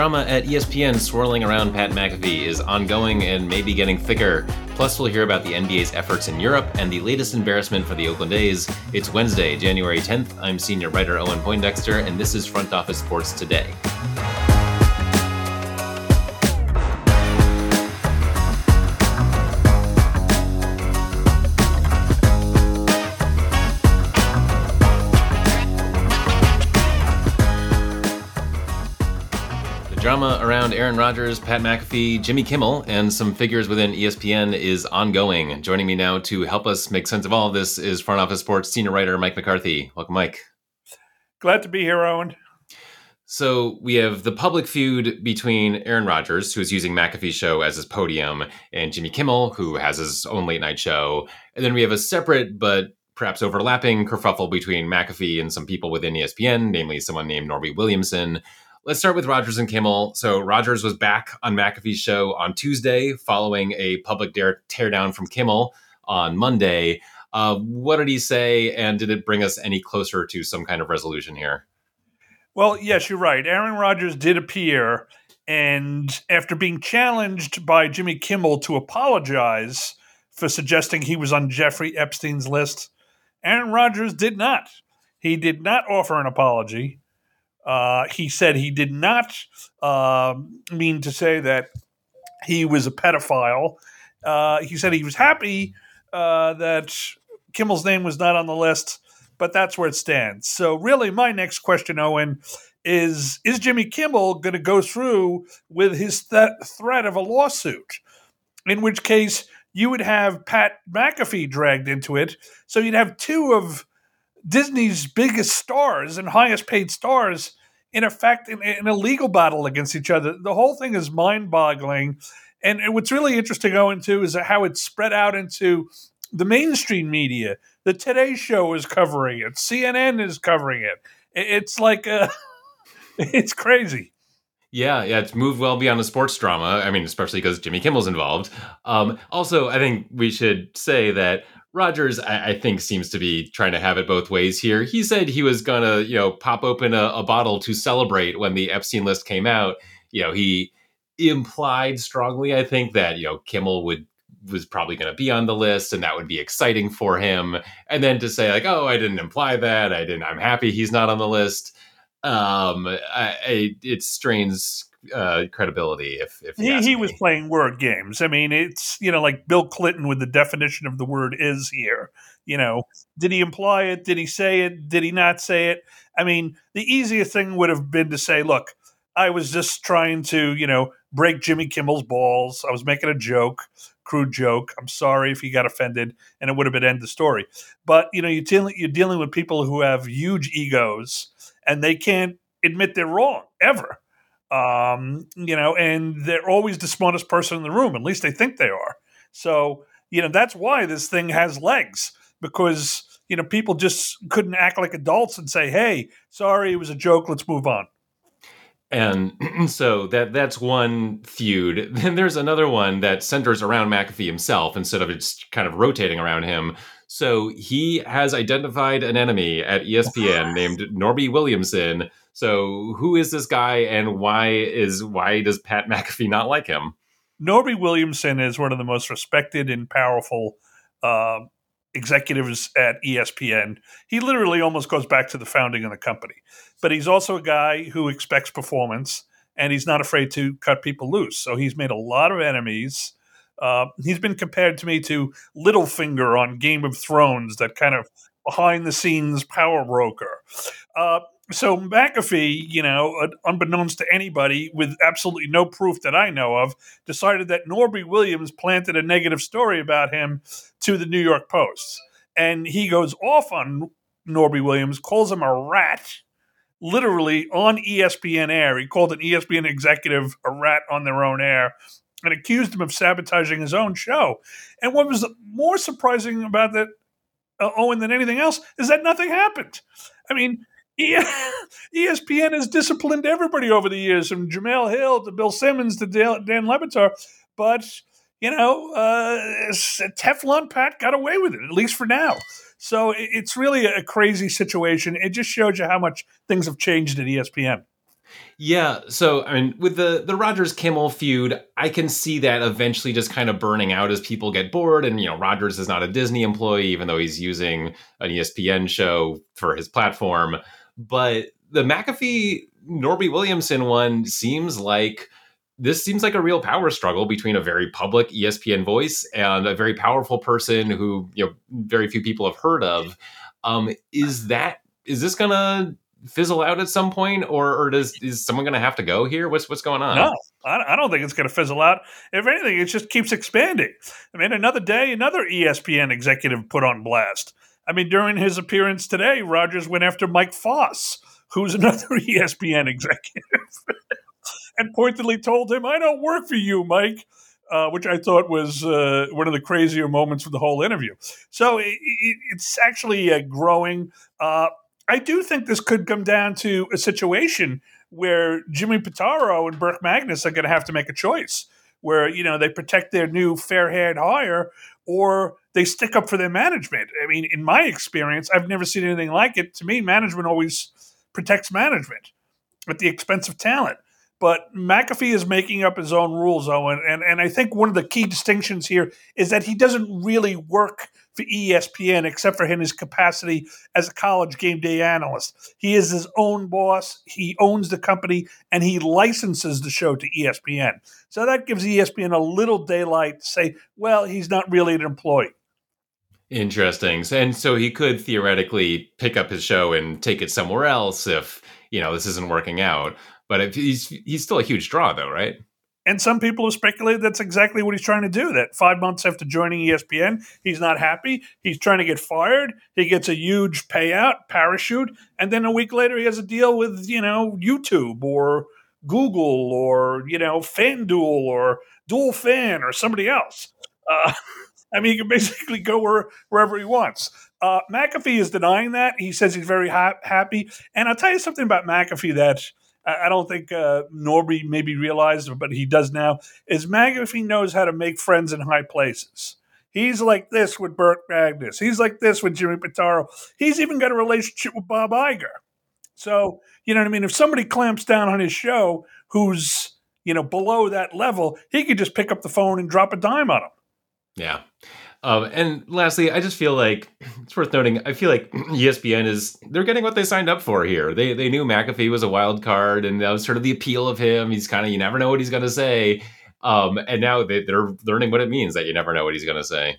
drama at ESPN swirling around Pat McAfee is ongoing and maybe getting thicker. Plus, we'll hear about the NBA's efforts in Europe and the latest embarrassment for the Oakland A's. It's Wednesday, January 10th. I'm senior writer Owen Poindexter, and this is Front Office Sports Today. Aaron Rodgers, Pat McAfee, Jimmy Kimmel, and some figures within ESPN is ongoing. Joining me now to help us make sense of all of this is Front Office Sports senior writer Mike McCarthy. Welcome, Mike. Glad to be here, Owen. So we have the public feud between Aaron Rodgers, who is using McAfee's show as his podium, and Jimmy Kimmel, who has his own late night show. And then we have a separate but perhaps overlapping kerfuffle between McAfee and some people within ESPN, namely someone named Norby Williamson, Let's start with Rodgers and Kimmel. So Rodgers was back on McAfee's show on Tuesday, following a public dare teardown from Kimmel on Monday. Uh, what did he say, and did it bring us any closer to some kind of resolution here? Well, yes, you're right. Aaron Rodgers did appear, and after being challenged by Jimmy Kimmel to apologize for suggesting he was on Jeffrey Epstein's list, Aaron Rodgers did not. He did not offer an apology. Uh, he said he did not uh, mean to say that he was a pedophile. Uh, he said he was happy uh, that Kimmel's name was not on the list, but that's where it stands. So, really, my next question, Owen, is Is Jimmy Kimmel going to go through with his th- threat of a lawsuit? In which case, you would have Pat McAfee dragged into it. So, you'd have two of Disney's biggest stars and highest paid stars in effect in, in, a legal battle against each other. The whole thing is mind boggling. And what's really interesting, Owen, too, is how it's spread out into the mainstream media. The Today Show is covering it, CNN is covering it. It's like, uh, it's crazy. Yeah, yeah, it's moved well beyond a sports drama. I mean, especially because Jimmy Kimmel's involved. Um, also, I think we should say that Rodgers, I, I, think, seems to be trying to have it both ways here. He said he was to, you know, pop open a, a, bottle to celebrate when the Epstein list came out. You know, he implied strongly, I think, that you know Kimmel would was probably going to be on the list, and that would be exciting for him. And then to say like, "Oh, I didn't imply that. I didn't. I'm happy he's not on the list." Um, I, I, it strains uh, credibility. If, if he, he was playing word games, I mean, it's you know like Bill Clinton with the definition of the word is here. You know, did he imply it? Did he say it? Did he not say it? I mean, the easiest thing would have been to say, "Look, I was just trying to you know break Jimmy Kimmel's balls. I was making a joke." crude joke. I'm sorry if you got offended, and it would have been end the story. But you know, you're dealing you're dealing with people who have huge egos, and they can't admit they're wrong ever um, you know, and they're always the smartest person in the room. At least they think they are. So, you know, that's why this thing has legs because, you know, people just couldn't act like adults and say, hey, sorry, it was a joke. Let's move on. And so that that's one feud. Then there's another one that centers around McAfee himself instead of just kind of rotating around him. So he has identified an enemy at ESPN named Norby Williamson so who is this guy and why is why does Pat McAfee not like him? Norby Williamson is one of the most respected and powerful uh, executives at ESPN. He literally almost goes back to the founding of the company. But he's also a guy who expects performance and he's not afraid to cut people loose. So he's made a lot of enemies. Uh, he's been compared to me to Littlefinger on Game of Thrones, that kind of behind the scenes power broker. Uh, so McAfee, you know, unbeknownst to anybody, with absolutely no proof that I know of, decided that Norby Williams planted a negative story about him to the New York Post, and he goes off on Norby Williams, calls him a rat, literally on ESPN air. He called an ESPN executive a rat on their own air. And accused him of sabotaging his own show. And what was more surprising about that, uh, Owen, than anything else, is that nothing happened. I mean, ESPN has disciplined everybody over the years, from Jemele Hill to Bill Simmons to Dan Le Batard. But, you know, uh, Teflon Pat got away with it, at least for now. So it's really a crazy situation. It just shows you how much things have changed at ESPN. Yeah, so I mean, with the the Rodgers Kimmel feud, I can see that eventually just kind of burning out as people get bored. And you know, Rodgers is not a Disney employee, even though he's using an ESPN show for his platform. But the McAfee Norby Williamson one seems like this seems like a real power struggle between a very public ESPN voice and a very powerful person who you know very few people have heard of. Um, is that is this gonna fizzle out at some point, or, or does is someone going to have to go here? What's what's going on? No, I, don't think it's going to fizzle out. If anything, it just keeps expanding. I mean, another day, another ESPN executive put on blast. I mean, during his appearance today, Rodgers went after Mike Foss, who's another ESPN executive, and pointedly told him, "I don't work for you, Mike." Uh, which I thought was uh, one of the crazier moments of the whole interview. So it, it, it's actually uh, growing. I do think this could come down to a situation where Jimmy Pitaro and Burke Magnus are going to have to make a choice where, you know, they protect their new fair haired hire or they stick up for their management. I mean, in my experience, I've never seen anything like it. To me, management always protects management at the expense of talent. But McAfee is making up his own rules, Owen. And, and I think one of the key distinctions here is that he doesn't really work for ESPN except for in his capacity as a college game day analyst. He is his own boss. He owns the company and he licenses the show to ESPN. So that gives ESPN a little daylight to say, well, he's not really an employee. Interesting. And so he could theoretically pick up his show and take it somewhere else if, you know, this isn't working out. But he's he's still a huge draw, though, right? And some people have speculated that's exactly what he's trying to do. That five months after joining ESPN, he's not happy. He's trying to get fired. He gets a huge payout, parachute, and then a week later he has a deal with you know YouTube or Google or you know FanDuel or Dual Fan or somebody else. Uh, I mean, he can basically go where, wherever he wants. Uh, McAfee is denying that. He says he's very ha- happy. And I'll tell you something about McAfee that I don't think uh, Norby maybe realized, but he does now, is McAfee knows how to make friends in high places. He's like this with Burke Magnus. He's like this with Jimmy Pitaro. He's even got a relationship with Bob Iger. So, you know what I mean? If somebody clamps down on his show who's, you know, below that level, he could just pick up the phone and drop a dime on him. Yeah. Um, and lastly, I just feel like it's worth noting. I feel like ESPN is they're getting what they signed up for here. They they knew McAfee was a wild card, and that was sort of the appeal of him. He's kind of you never know what he's going to say, um, and now they, they're learning what it means that you never know what he's going to say.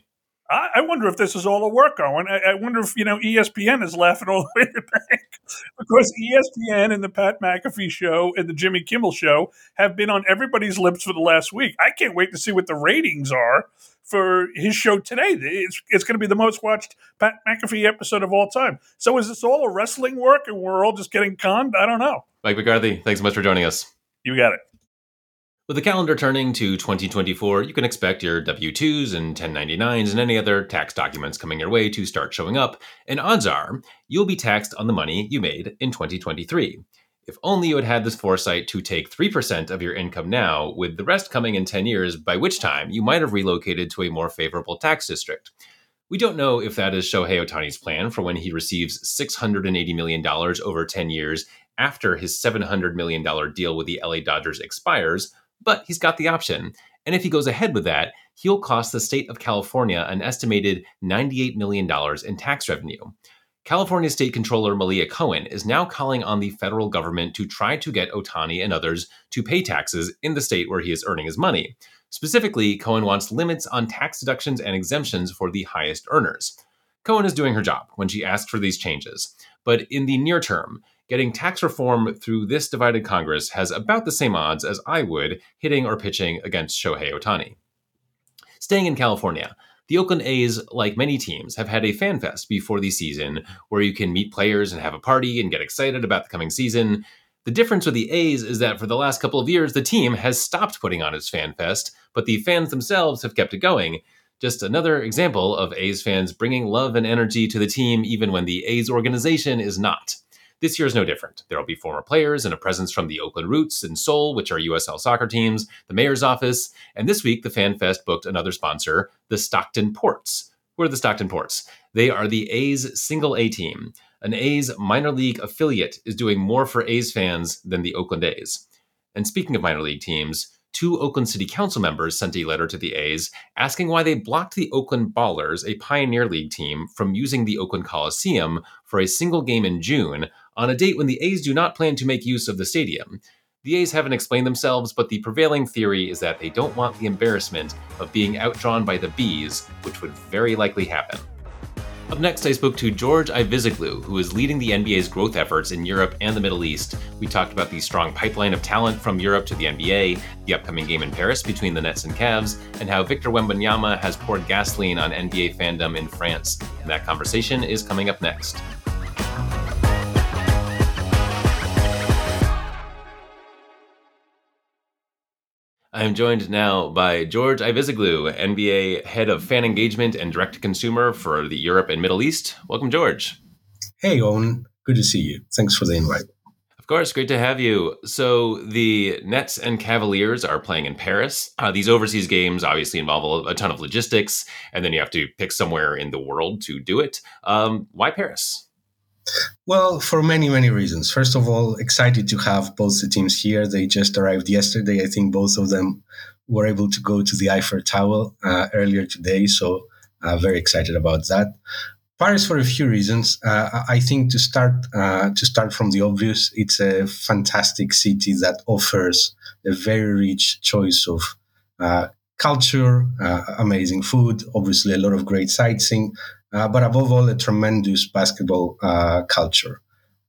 I, I wonder if this is all a work, Owen. I, I wonder if you know ESPN is laughing all the way to the bank because ESPN and the Pat McAfee show and the Jimmy Kimmel show have been on everybody's lips for the last week. I can't wait to see what the ratings are for his show today. It's, it's going to be the most watched Pat McAfee episode of all time. So is this all a wrestling work and we're all just getting conned? I don't know. Mike McCarthy, thanks so much for joining us. You got it. With the calendar turning to 2024, you can expect your W 2s and 1099s and any other tax documents coming your way to start showing up, and odds are you'll be taxed on the money you made in 2023. If only you had had this foresight to take 3% of your income now, with the rest coming in 10 years, by which time you might have relocated to a more favorable tax district. We don't know if that is Shohei Ohtani's plan for when he receives $680 million over 10 years after his $700 million deal with the LA Dodgers expires but he's got the option. And if he goes ahead with that, he'll cost the state of California an estimated $98 million in tax revenue. California State Controller Malia Cohen is now calling on the federal government to try to get Ohtani and others to pay taxes in the state where he is earning his money. Specifically, Cohen wants limits on tax deductions and exemptions for the highest earners. Cohen is doing her job when she asked for these changes. But in the near term, getting tax reform through this divided Congress has about the same odds as I would hitting or pitching against Shohei Ohtani. Staying in California, the Oakland A's, like many teams, have had a fan fest before the season where you can meet players and have a party and get excited about the coming season. The difference with the A's is that for the last couple of years, the team has stopped putting on its fan fest, but the fans themselves have kept it going. Just another example of A's fans bringing love and energy to the team even when the A's organization is not. This year is no different. There will be former players and a presence from the Oakland Roots and Soul, which are USL soccer teams, the mayor's office, and this week the Fan Fest booked another sponsor, the Stockton Ports. What are the Stockton Ports? They are the A's single A team. an A's minor league affiliate is doing more for A's fans than the Oakland A's. And speaking of minor league teams, two Oakland City Council members sent a letter to the A's asking why they blocked the Oakland Ballers, a Pioneer League team, from using the Oakland Coliseum for a single game in June on a date when the A's do not plan to make use of the stadium. The A's haven't explained themselves, but the prevailing theory is that they don't want the embarrassment of being outdrawn by the Bees, which would very likely happen. Up next, I spoke to George Aivazoglou, who is leading the NBA's growth efforts in Europe and the Middle East. We talked about the strong pipeline of talent from Europe to the NBA, the upcoming game in Paris between the Nets and Cavs, and how Victor Wembanyama has poured gasoline on NBA fandom in France. And that conversation is coming up next. I'm joined now by George Aivazoglou, NBA head of fan engagement and direct to consumer for the Europe and Middle East. Welcome, George. Hey, Owen. Good to see you. Thanks for the invite. Of course, great to have you. So, the Nets and Cavaliers are playing in Paris. Uh, these overseas games obviously involve a ton of logistics, and then you have to pick somewhere in the world to do it. Um, why Paris? Well, for many, many reasons. First of all, excited to have both the teams here. They just arrived yesterday. I think both of them were able to go to the Eiffel Tower uh, earlier today. So, uh, very excited about that. Paris for a few reasons. Uh, I think to start uh, to start from the obvious, it's a fantastic city that offers a very rich choice of uh, culture, uh, amazing food, obviously a lot of great sightseeing, but above all, a tremendous basketball uh, culture.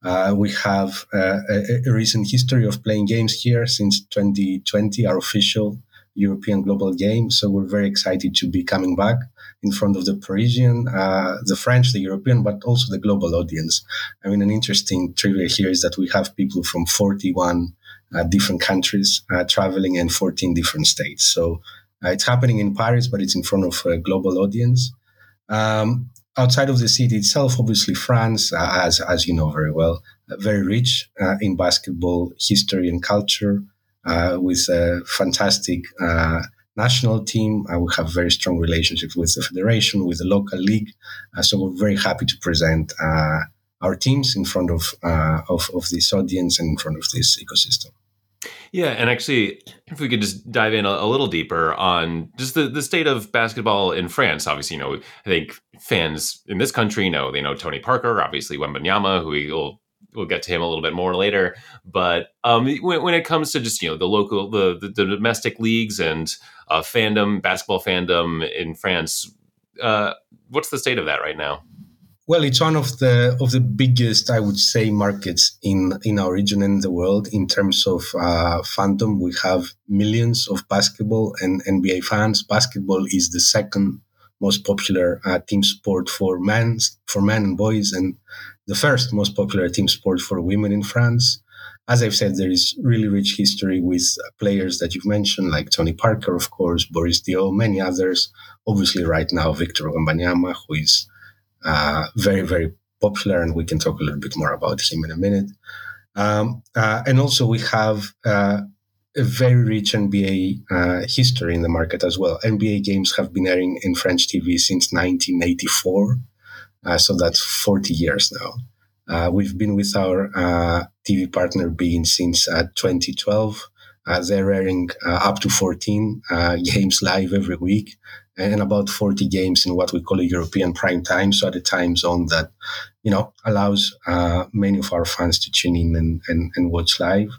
Uh, we have uh, a, a, recent history of playing games here since 2020, our official European global game. So we're very excited to be coming back in front of the Parisian, uh, the French, the European, but also the global audience. I mean, an interesting trivia here is that we have people from 41 uh, different countries traveling in 14 different states. So it's happening in Paris, but it's in front of a global audience. Um, outside of the city itself, obviously, France, uh, as as you know very well, uh, very rich uh, in basketball history and culture, uh, with a fantastic uh, national team. I we have very strong relationships with the federation, with the local league. so we're very happy to present our teams in front of, of of this audience and in front of this ecosystem. Yeah, and actually, if we could just dive in a, a, little deeper on just the, the state of basketball in France. Obviously, you know, I think fans in this country know they know Tony Parker, obviously Wembanyama, who we will we'll get to him a little bit more later. But um, when, when, it comes to just you know the local the the, the domestic leagues and uh, fandom, basketball fandom in France, uh, what's the state of that right now? Well, it's one of the of the biggest, I would say, markets in in our region and the world in terms of uh, fandom. We have millions of basketball and NBA fans. Basketball is the second most popular uh, team sport for men, for men and boys, and the first most popular team sport for women in France. As I've said, there is really rich history with players that you've mentioned, like Tony Parker, of course, Boris Diaw, many others. Obviously, right now, Victor Wembanyama, who is uh, very, very popular, and we can talk a little bit more about him in a minute. Um, uh, and also, we have uh, a very rich NBA uh, history in the market as well. NBA games have been airing in French TV since 1984, uh, so that's 40 years now. We've been with our TV partner beIN since 2012. they're airing up to 14 games live every week and about 40 games in what we call a European prime time. So at a time zone that, you know, allows uh, many of our fans to tune in and, and, and watch live.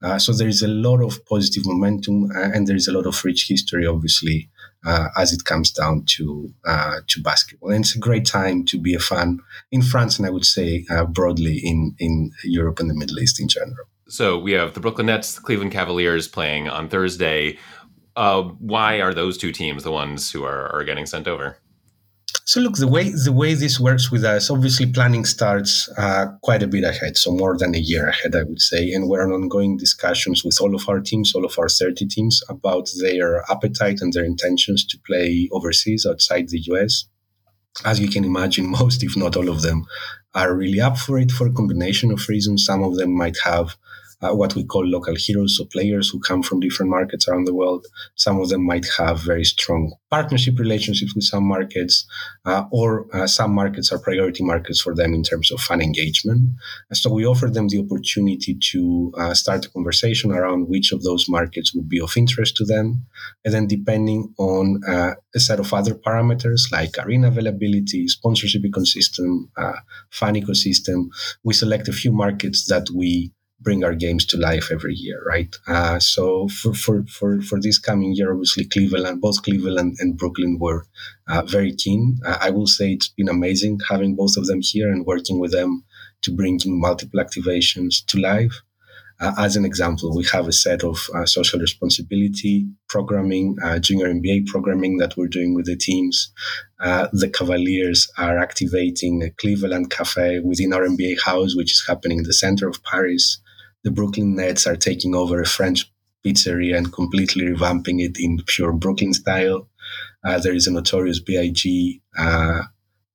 Uh, so there is a lot of positive momentum uh, and there is a lot of rich history, obviously, uh, as it comes down to uh, to basketball. And it's a great time to be a fan in France, and I would say uh, broadly in in Europe and the Middle East in general. So we have the Brooklyn Nets, the Cleveland Cavaliers playing on Thursday uh, why are those two teams the ones who are, are getting sent over? So look, the way the way this works with us, obviously planning starts uh, quite a bit ahead, so more than a year ahead, I would say, and we're in ongoing discussions with all of our teams, all of our 30 teams, about their appetite and their intentions to play overseas outside the US. As you can imagine, most, if not all of them, are really up for it for a combination of reasons. Some of them might have uh, what we call local heroes, so players who come from different markets around the world. Some of them might have very strong partnership relationships with some markets, uh, or uh, some markets are priority markets for them in terms of fan engagement. So we offer them the opportunity to uh, start a conversation around which of those markets would be of interest to them. And then depending on uh, a set of other parameters like arena availability, sponsorship ecosystem, uh, fan ecosystem, we select a few markets that we bring our games to life every year, right? Uh, so for, for, for, for this coming year, obviously Cleveland, both Cleveland and Brooklyn were uh, very keen. Uh, I will say it's been amazing having both of them here and working with them to bring in multiple activations to life. Uh, as an example, we have a set of uh, social responsibility programming, uh, junior NBA programming that we're doing with the teams. The Cavaliers are activating a Cleveland cafe within our NBA house, which is happening in the center of Paris. The Brooklyn Nets are taking over a French pizzeria and completely revamping it in pure Brooklyn style. Uh, there is a notorious B.I.G. Uh,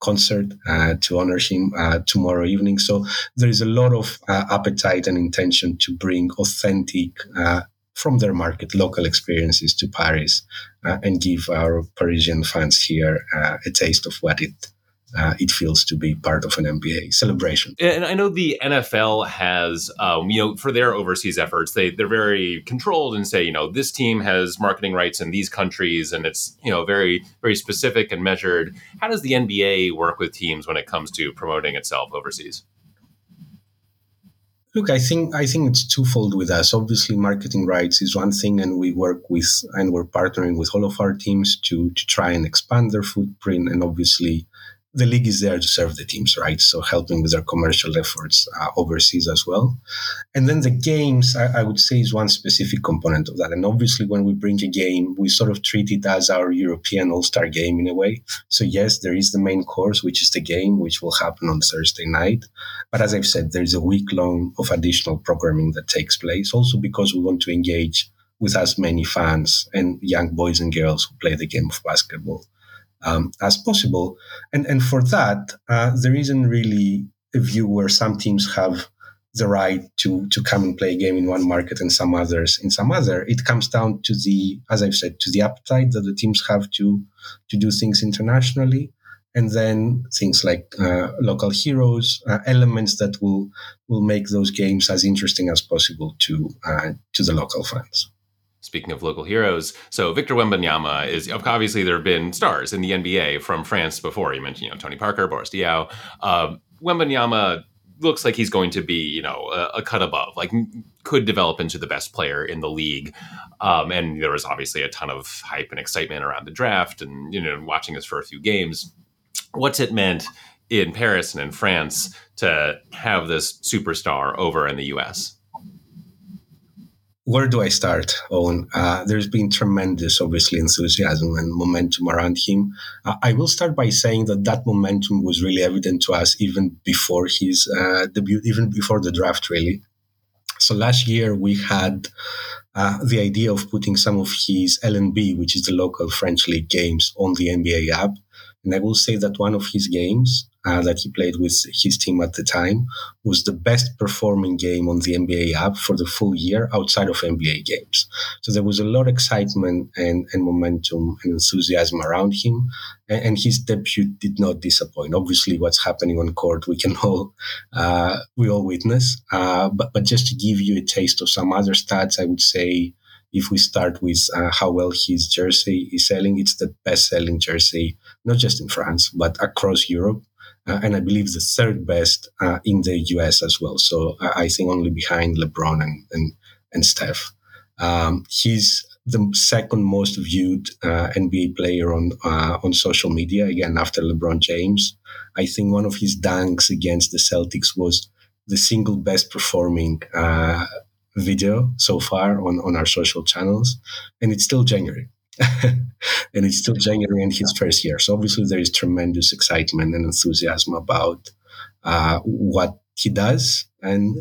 concert uh, to honor him uh, tomorrow evening. So there is a lot of uh, appetite and intention to bring authentic uh, from their market local experiences to Paris and give our Parisian fans here a taste of what it uh, it feels to be part of an NBA celebration. And I know the NFL has, um, you know, for their overseas efforts, they they're very controlled and say, you know, this team has marketing rights in these countries, and it's you know very very specific and measured. How does the NBA work with teams when it comes to promoting itself overseas? Look, I think I think it's twofold with us. Obviously, marketing rights is one thing, and we work with and we're partnering with all of our teams to to try and expand their footprint. And obviously, the league is there to serve the teams, right? So helping with their commercial efforts uh, overseas as well. And then the games, I, I, would say, is one specific component of that. And obviously, when we bring a game, we sort of treat it as our European All Star game in a way. So yes, there is the main course, which is the game, which will happen on Thursday night. But as I've said, there is a week long of additional programming that takes place, also because we want to engage with as many fans and young boys and girls who play the game of basketball um, as possible. And, and for that, uh, there isn't really a view where some teams have the right to, to come and play a game in one market and some others in some other. It comes down to the, as I've said, to the appetite that the teams have to, to do things internationally. And then things like uh, local heroes, uh, elements that will will make those games as interesting as possible to uh, to the local fans. Speaking of local heroes, so Victor Wembanyama is obviously there have been stars in the NBA from France before. You mentioned, you know, Tony Parker, Boris Diaw. Um, Wembanyama looks like he's going to be, you know, a, a, cut above, like could develop into the best player in the league. Um, and there was obviously a ton of hype and excitement around the draft and, you know, watching his first few games. What's it meant in Paris and in France to have this superstar over in the US? Where do I start, Owen? Uh, there's been tremendous, obviously, enthusiasm and momentum around him. Uh, I will start by saying that that momentum was really evident to us even before his uh, debut, even before the draft, really. So last year we had uh, the idea of putting some of his LNB, which is the local French league games, on the NBA app. And I will say that one of his games uh, that he played with his team at the time was the best performing game on the NBA app for the full year outside of NBA games. So there was a lot of excitement and, and momentum and enthusiasm around him. And, and, his debut did not disappoint. Obviously, what's happening on court, we can all, uh, we all witness. Uh, but, but just to give you a taste of some other stats, I would say, if we start with uh, how well his jersey is selling, it's the best selling jersey, not just in France, but across Europe uh, and I believe the third best uh, in the US as well. So uh, I think only behind LeBron and and, and Steph. Um, he's the second most viewed uh, NBA player on uh, on social media again after LeBron James. I think one of his dunks against the Celtics was the single best performing uh, video so far on, on our social channels, and it's still January. and it's still January in his first year. So obviously there is tremendous excitement and enthusiasm about uh, what he does and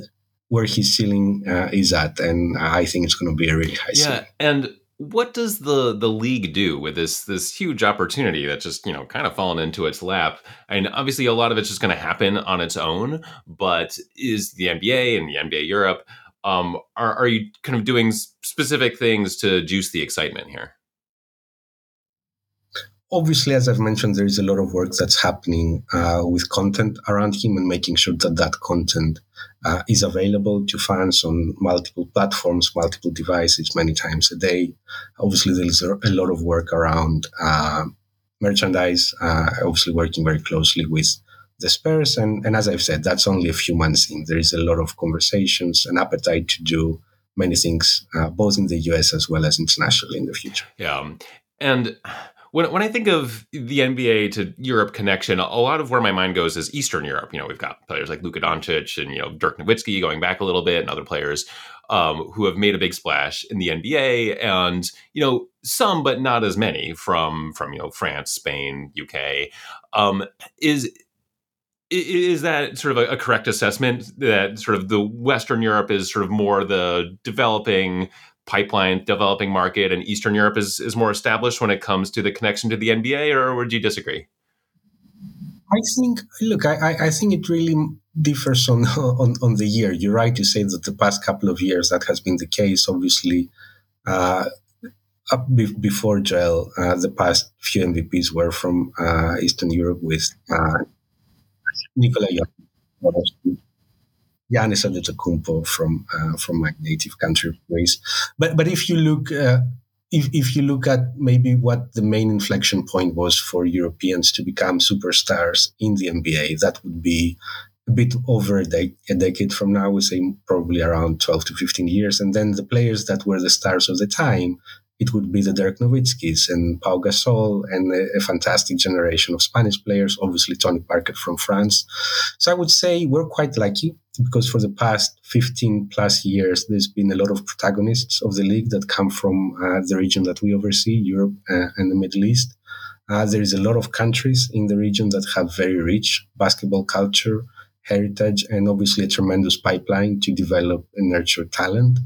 where his ceiling uh, is at. And I think it's going to be a really high. Ceiling. Yeah, ceiling. and what does the the league do with this this huge opportunity that just you know kind of fallen into its lap? And obviously, a lot of it's just going to happen on its own. But is the NBA and the NBA Europe Um, are, are you kind of doing specific things to juice the excitement here? Obviously, as I've mentioned, there is a lot of work that's happening uh, with content around him and making sure that that content uh, is available to fans on multiple platforms, multiple devices, many times a day. Obviously, there's a lot of work around uh, merchandise, uh, obviously, working very closely with the Spurs. And, and as I've said, that's only a few months in. There is a lot of conversations and appetite to do many things, uh, both in the US as well as internationally in the future. Yeah. And when, when I think of the NBA to Europe connection, a lot of where my mind goes is Eastern Europe. You know, we've got players like Luka Doncic and you know Dirk Nowitzki going back a little bit, and other players um, who have made a big splash in the NBA, and you know some, but not as many from from you know France, Spain, UK. Um, is is that sort of a, a, correct assessment that sort of the Western Europe is sort of more the developing pipeline developing market and Eastern Europe is, is more established when it comes to the connection to the NBA, or would you disagree? I think, look, I, I think it really differs on, on, on the year. You're right to say that the past couple of years that has been the case. Obviously, uh, be- before Joel, uh, the past few MVPs were from uh, Eastern Europe with uh, Nikola Jokic, Giannis Antetokounmpo from uh, from my native country Greece. But but if you look uh, if if you look at maybe what the main inflection point was for Europeans to become superstars in the NBA, that would be a bit over a, de- a decade from now. We say probably around twelve to fifteen years, and then the players that were the stars of the time it would be the Dirk Nowitzkis and Pau Gasol and a, a, fantastic generation of Spanish players, obviously Tony Parker from France. So I would say we're quite lucky because for the past 15 plus years, there's been a lot of protagonists of the league that come from uh, the region that we oversee, Europe uh, and the Middle East. Uh, there is a lot of countries in the region that have very rich basketball culture, heritage, and obviously a tremendous pipeline to develop and nurture talent.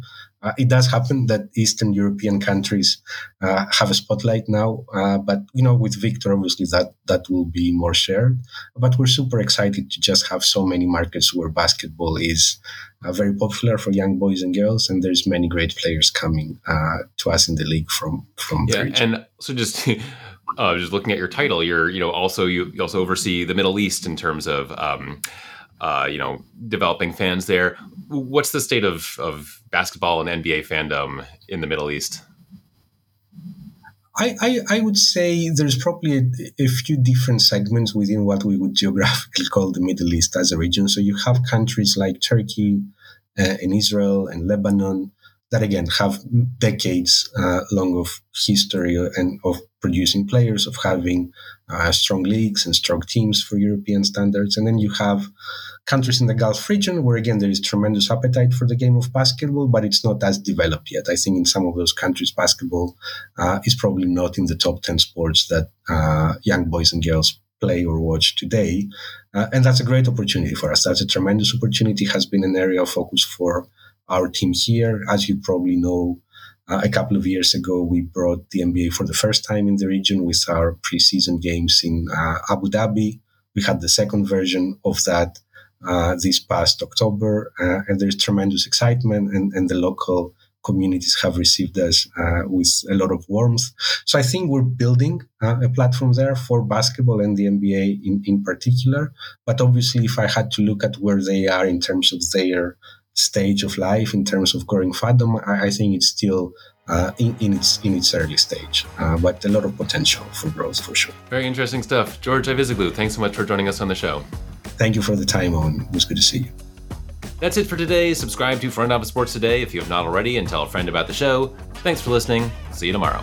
Uh, it does happen that Eastern European countries uh, have a spotlight now, uh, but you know, with Victor, obviously that that will be more shared. But we're super excited to just have so many markets where basketball is uh, very popular for young boys and girls, and there's many great players coming uh, to us in the league from from. Yeah, and so just. Uh, just looking at your title, you're you know also you, you also oversee the Middle East in terms of um, uh, you know, developing fans there. What's the state of, of basketball and NBA fandom in the Middle East? I, I, I would say there's probably a, a, few different segments within what we would geographically call the Middle East as a region. So you have countries like Turkey uh, and Israel and Lebanon that again have decades uh, long of history and of producing players, of having uh, strong leagues and strong teams for European standards. And then you have countries in the Gulf region where again there is tremendous appetite for the game of basketball, but it's not as developed yet. I think in some of those countries, basketball uh, is probably not in the top ten sports that uh, young boys and girls play or watch today. Uh, and that's a great opportunity for us. That's a tremendous opportunity. Has been an area of focus for our team here. As you probably know, uh, a couple of years ago, we brought the NBA for the first time in the region with our preseason games in uh, Abu Dhabi. We had the second version of that uh, this past October, uh, and there's tremendous excitement, and, and the local communities have received us uh, with a lot of warmth. So I think we're building uh, a platform there for basketball and the NBA in, in particular. But obviously, if I had to look at where they are in terms of their stage of life in terms of growing fandom, I, I think it's still uh, in, in, its in its early stage, uh, but a lot of potential for growth for sure. Very interesting stuff, George Aivazoglou. Thanks so much for joining us on the show. Thank you for the time, Owen. It was good to see you. That's it for today. Subscribe to Front Office Sports today if you have not already, and tell a friend about the show. Thanks for listening. See you tomorrow.